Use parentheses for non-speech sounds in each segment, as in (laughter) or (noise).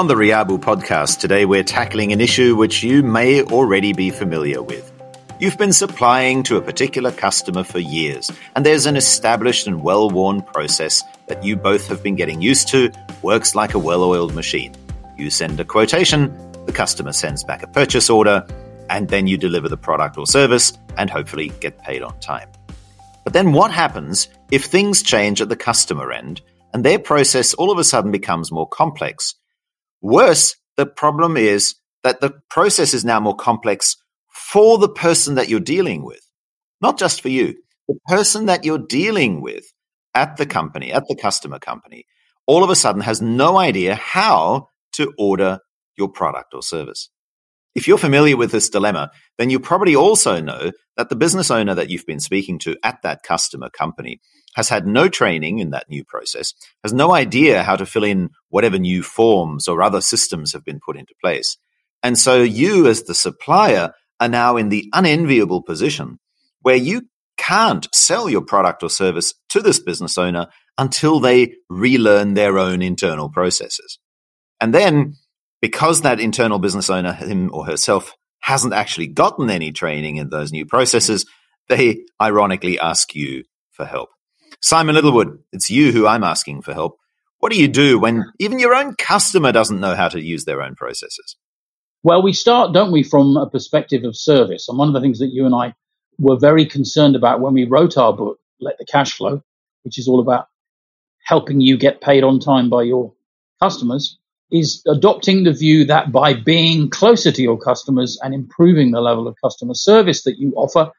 On the Riabu podcast today, we're tackling an issue which you may already be familiar with. You've been supplying to a particular customer for years, and there's an established and well worn process that you both have been getting used to, works like a well oiled machine. You send a quotation, the customer sends back a purchase order, and then you deliver the product or service and hopefully get paid on time. But then what happens if things change at the customer end and their process all of a sudden becomes more complex? Worse, the problem is that the process is now more complex for the person that you're dealing with, not just for you. The person that you're dealing with at the company, at the customer company, all of a sudden has no idea how to order your product or service. If you're familiar with this dilemma, then you probably also know that the business owner that you've been speaking to at that customer company has had no training in that new process, has no idea how to fill in whatever new forms or other systems have been put into place. And so you, as the supplier, are now in the unenviable position where you can't sell your product or service to this business owner until they relearn their own internal processes. And then, because that internal business owner, him or herself, hasn't actually gotten any training in those new processes, they ironically ask you for help. Simon Littlewood, it's you who I'm asking for help. What do you do when even your own customer doesn't know how to use their own processes? Well, we start, don't we, from a perspective of service. And one of the things that you and I were very concerned about when we wrote our book, Let the Cash Flow, which is all about helping you get paid on time by your customers, is adopting the view that by being closer to your customers and improving the level of customer service that you offer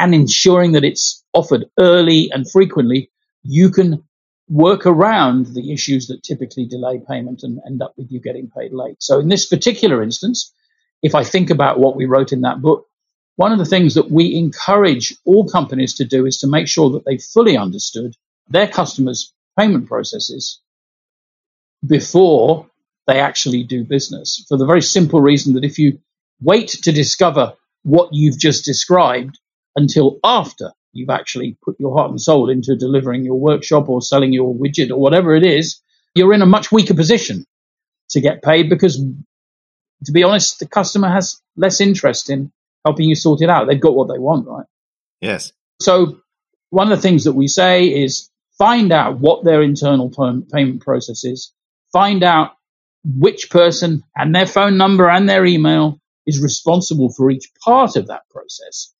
and ensuring that it's offered early and frequently, you can work around the issues that typically delay payment and end up with you getting paid late. So in this particular instance, if I think about what we wrote in that book, one of the things that we encourage all companies to do is to make sure that they fully understood their customers' payment processes before they actually do business. For the very simple reason that if you wait to discover what you've just described until after you've actually put your heart and soul into delivering your workshop or selling your widget or whatever it is, you're in a much weaker position to get paid because, to be honest, the customer has less interest in helping you sort it out. They've got what they want, right? Yes. So, one of the things that we say is find out what their internal payment process is, find out which person and their phone number and their email is responsible for each part of that process.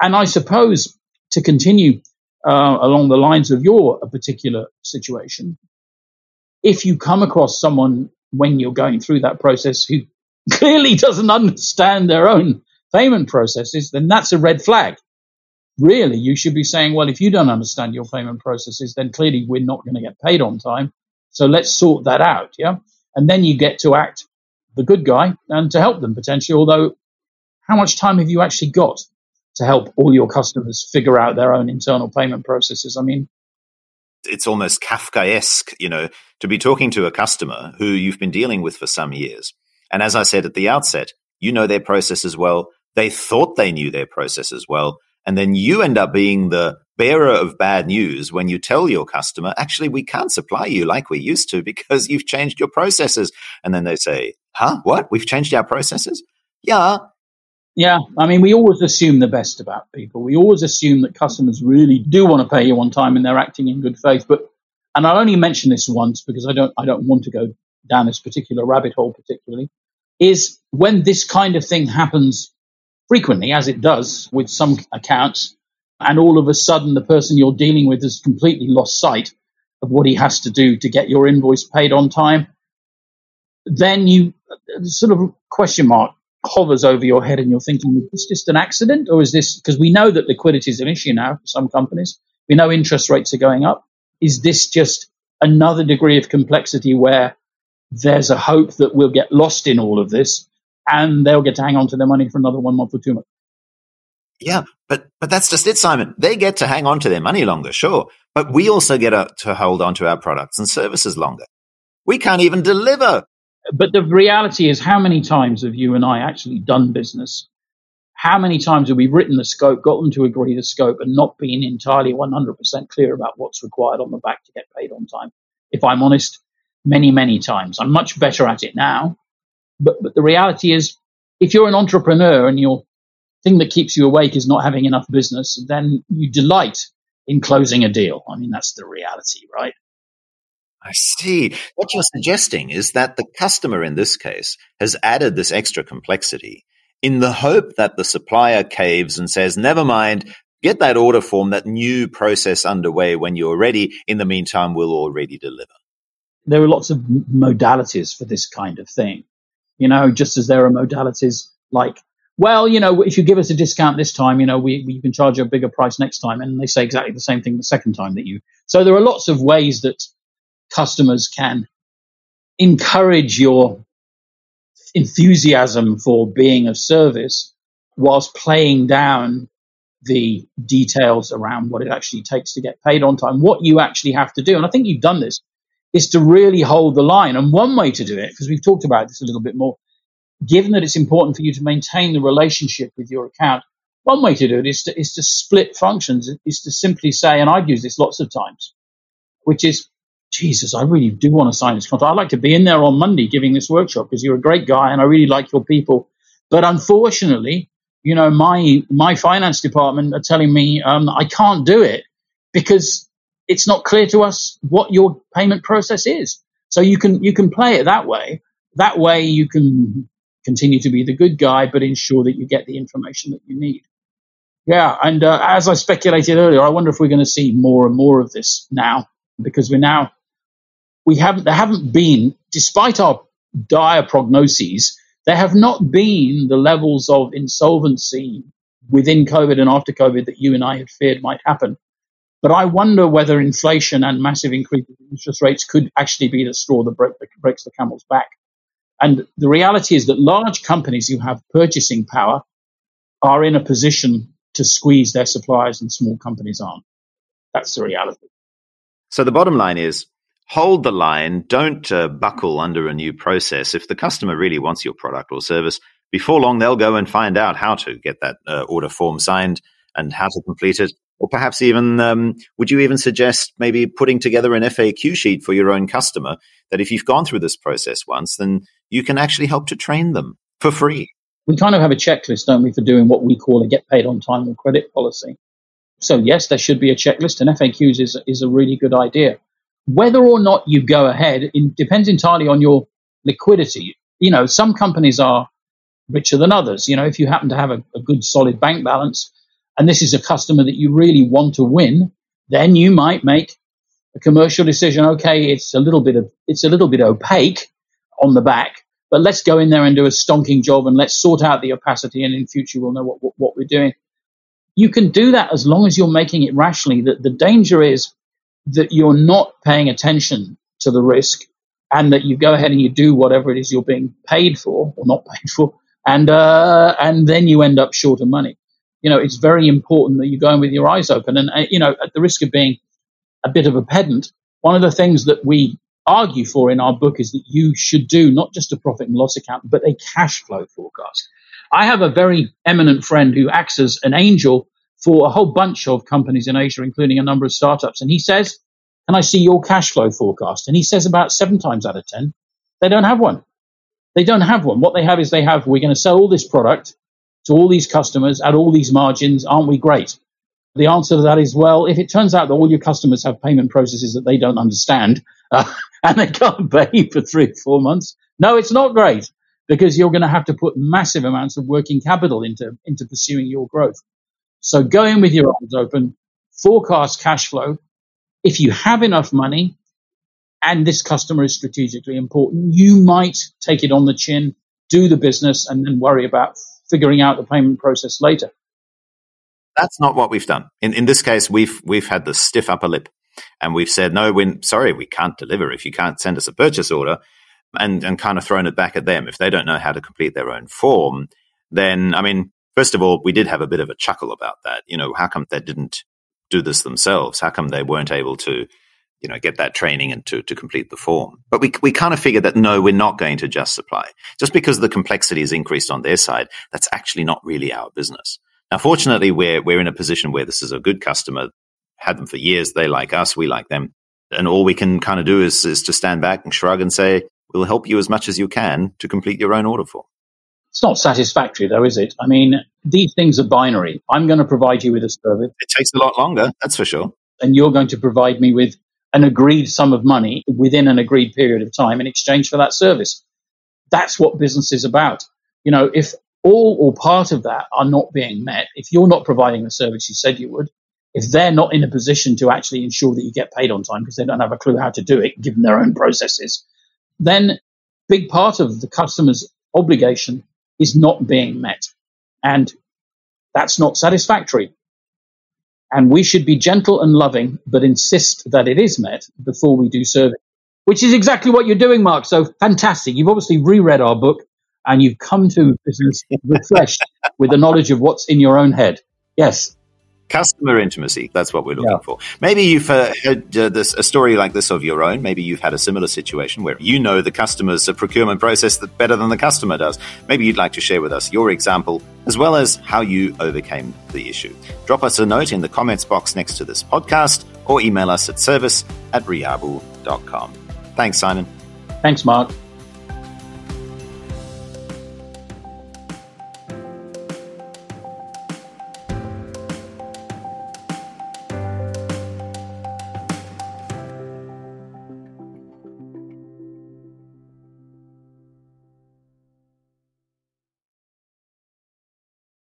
And I suppose to continue uh, along the lines of your particular situation, if you come across someone when you're going through that process who (laughs) clearly doesn't understand their own payment processes, then that's a red flag. Really, you should be saying, well, if you don't understand your payment processes, then clearly we're not going to get paid on time. So let's sort that out. Yeah. And then you get to act the good guy and to help them potentially. Although, how much time have you actually got? To help all your customers figure out their own internal payment processes. I mean, it's almost Kafkaesque, you know, to be talking to a customer who you've been dealing with for some years. And as I said at the outset, you know their processes well. They thought they knew their processes well. And then you end up being the bearer of bad news when you tell your customer, actually, we can't supply you like we used to because you've changed your processes. And then they say, huh? What? We've changed our processes? Yeah, yeah, I mean, we always assume the best about people. We always assume that customers really do want to pay you on time and they're acting in good faith. But, and I'll only mention this once because I don't, I don't want to go down this particular rabbit hole particularly, is when this kind of thing happens frequently, as it does with some accounts, and all of a sudden the person you're dealing with has completely lost sight of what he has to do to get your invoice paid on time, then you uh, sort of question mark hovers over your head and you're thinking, is this just an accident or is this because we know that liquidity is an issue now for some companies? We know interest rates are going up. Is this just another degree of complexity where there's a hope that we'll get lost in all of this and they'll get to hang on to their money for another one month or two months? Yeah, but but that's just it, Simon. They get to hang on to their money longer, sure, but we also get to hold on to our products and services longer. We can't even deliver but the reality is, how many times have you and I actually done business? How many times have we written the scope, got them to agree the scope, and not been entirely 100% clear about what's required on the back to get paid on time? If I'm honest, many, many times. I'm much better at it now. But, but the reality is, if you're an entrepreneur and your thing that keeps you awake is not having enough business, then you delight in closing a deal. I mean, that's the reality, right? I see. What you're suggesting is that the customer in this case has added this extra complexity in the hope that the supplier caves and says, never mind, get that order form, that new process underway when you're ready. In the meantime, we'll already deliver. There are lots of modalities for this kind of thing. You know, just as there are modalities like, well, you know, if you give us a discount this time, you know, we, we can charge you a bigger price next time. And they say exactly the same thing the second time that you. So there are lots of ways that customers can encourage your enthusiasm for being of service whilst playing down the details around what it actually takes to get paid on time, what you actually have to do. And I think you've done this is to really hold the line. And one way to do it, because we've talked about this a little bit more, given that it's important for you to maintain the relationship with your account, one way to do it is to, is to split functions, is to simply say, and I've used this lots of times, which is Jesus, I really do want to sign this contract. I'd like to be in there on Monday giving this workshop because you're a great guy and I really like your people. But unfortunately, you know, my my finance department are telling me um, I can't do it because it's not clear to us what your payment process is. So you can you can play it that way. That way you can continue to be the good guy, but ensure that you get the information that you need. Yeah, and uh, as I speculated earlier, I wonder if we're going to see more and more of this now because we're now we haven't, there haven't been, despite our dire prognoses, there have not been the levels of insolvency within COVID and after COVID that you and I had feared might happen. But I wonder whether inflation and massive increases in interest rates could actually be the straw that, break, that breaks the camel's back. And the reality is that large companies who have purchasing power are in a position to squeeze their suppliers and small companies aren't. That's the reality. So the bottom line is hold the line. Don't uh, buckle under a new process. If the customer really wants your product or service, before long they'll go and find out how to get that uh, order form signed and how to complete it. Or perhaps even, um, would you even suggest maybe putting together an FAQ sheet for your own customer that if you've gone through this process once, then you can actually help to train them for free? We kind of have a checklist, don't we, for doing what we call a get paid on time or credit policy. So yes, there should be a checklist, and FAQs is is a really good idea. Whether or not you go ahead in, depends entirely on your liquidity. You know, some companies are richer than others. You know, if you happen to have a, a good solid bank balance and this is a customer that you really want to win, then you might make a commercial decision. Okay, it's a little bit of it's a little bit opaque on the back, but let's go in there and do a stonking job and let's sort out the opacity, and in future we'll know what, what, what we're doing. You can do that as long as you're making it rationally. That the danger is that you're not paying attention to the risk and that you go ahead and you do whatever it is you're being paid for or not (laughs) paid for and uh, and then you end up short of money. You know it's very important that you go in with your eyes open. And uh, you know at the risk of being a bit of a pedant one of the things that we argue for in our book is that you should do not just a profit and loss account but a cash flow forecast. I have a very eminent friend who acts as an angel for a whole bunch of companies in Asia, including a number of startups. And he says, Can I see your cash flow forecast? And he says about seven times out of 10, they don't have one. They don't have one. What they have is they have, we're going to sell all this product to all these customers at all these margins. Aren't we great? The answer to that is, well, if it turns out that all your customers have payment processes that they don't understand uh, (laughs) and they can't pay for three or four months, no, it's not great because you're going to have to put massive amounts of working capital into, into pursuing your growth. So go in with your eyes open, forecast cash flow. If you have enough money and this customer is strategically important, you might take it on the chin, do the business, and then worry about figuring out the payment process later. That's not what we've done. In, in this case, we've, we've had the stiff upper lip and we've said, no, we're sorry, we can't deliver if you can't send us a purchase order and, and kind of thrown it back at them. If they don't know how to complete their own form, then, I mean, First of all, we did have a bit of a chuckle about that. You know, how come they didn't do this themselves? How come they weren't able to, you know, get that training and to, to complete the form? But we, we kind of figured that no, we're not going to just supply. Just because the complexity is increased on their side, that's actually not really our business. Now, fortunately, we're, we're in a position where this is a good customer, had them for years. They like us. We like them. And all we can kind of do is, is to stand back and shrug and say, we'll help you as much as you can to complete your own order form. It's not satisfactory, though, is it? I mean, these things are binary. I'm going to provide you with a service. It takes a lot longer, that's for sure. And you're going to provide me with an agreed sum of money within an agreed period of time in exchange for that service. That's what business is about. You know, if all or part of that are not being met, if you're not providing the service you said you would, if they're not in a position to actually ensure that you get paid on time because they don't have a clue how to do it given their own processes, then big part of the customer's obligation is not being met. And that's not satisfactory. And we should be gentle and loving, but insist that it is met before we do service, which is exactly what you're doing, Mark. So fantastic. You've obviously reread our book and you've come to (laughs) refreshed with the knowledge of what's in your own head. Yes, Customer intimacy. That's what we're looking yeah. for. Maybe you've uh, heard uh, this, a story like this of your own. Maybe you've had a similar situation where you know the customer's uh, procurement process better than the customer does. Maybe you'd like to share with us your example as well as how you overcame the issue. Drop us a note in the comments box next to this podcast or email us at service at riabu.com. Thanks, Simon. Thanks, Mark.